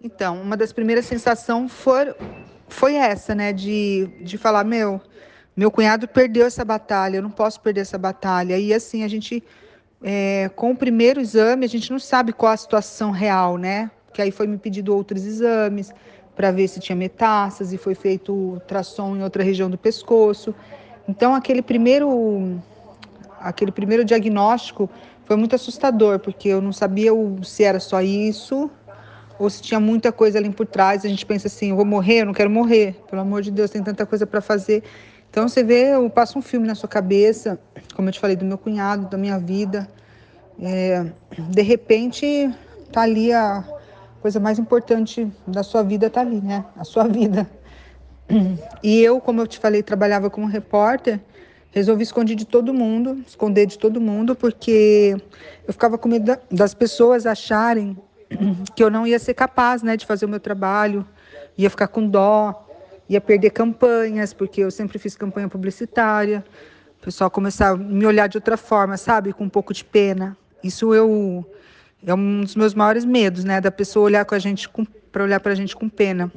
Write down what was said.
Então, uma das primeiras sensações foi, essa, né? De, de falar, meu, meu cunhado perdeu essa batalha, eu não posso perder essa batalha. E assim, a gente, é, com o primeiro exame, a gente não sabe qual a situação real, né? Que aí foi me pedido outros exames para ver se tinha metástase, foi feito ultrassom em outra região do pescoço. Então, aquele primeiro, aquele primeiro diagnóstico foi muito assustador, porque eu não sabia se era só isso ou se tinha muita coisa ali por trás. A gente pensa assim: eu vou morrer, eu não quero morrer, pelo amor de Deus, tem tanta coisa para fazer. Então você vê, passa um filme na sua cabeça, como eu te falei, do meu cunhado, da minha vida. É, de repente, tá ali a coisa mais importante da sua vida, tá ali, né? A sua vida. E eu, como eu te falei, trabalhava como repórter. Resolvi esconder de todo mundo, esconder de todo mundo, porque eu ficava com medo das pessoas acharem que eu não ia ser capaz, né, de fazer o meu trabalho, ia ficar com dó, ia perder campanhas, porque eu sempre fiz campanha publicitária. O pessoal começar a me olhar de outra forma, sabe, com um pouco de pena. Isso eu é um dos meus maiores medos, né, da pessoa olhar com a gente para olhar para a gente com pena.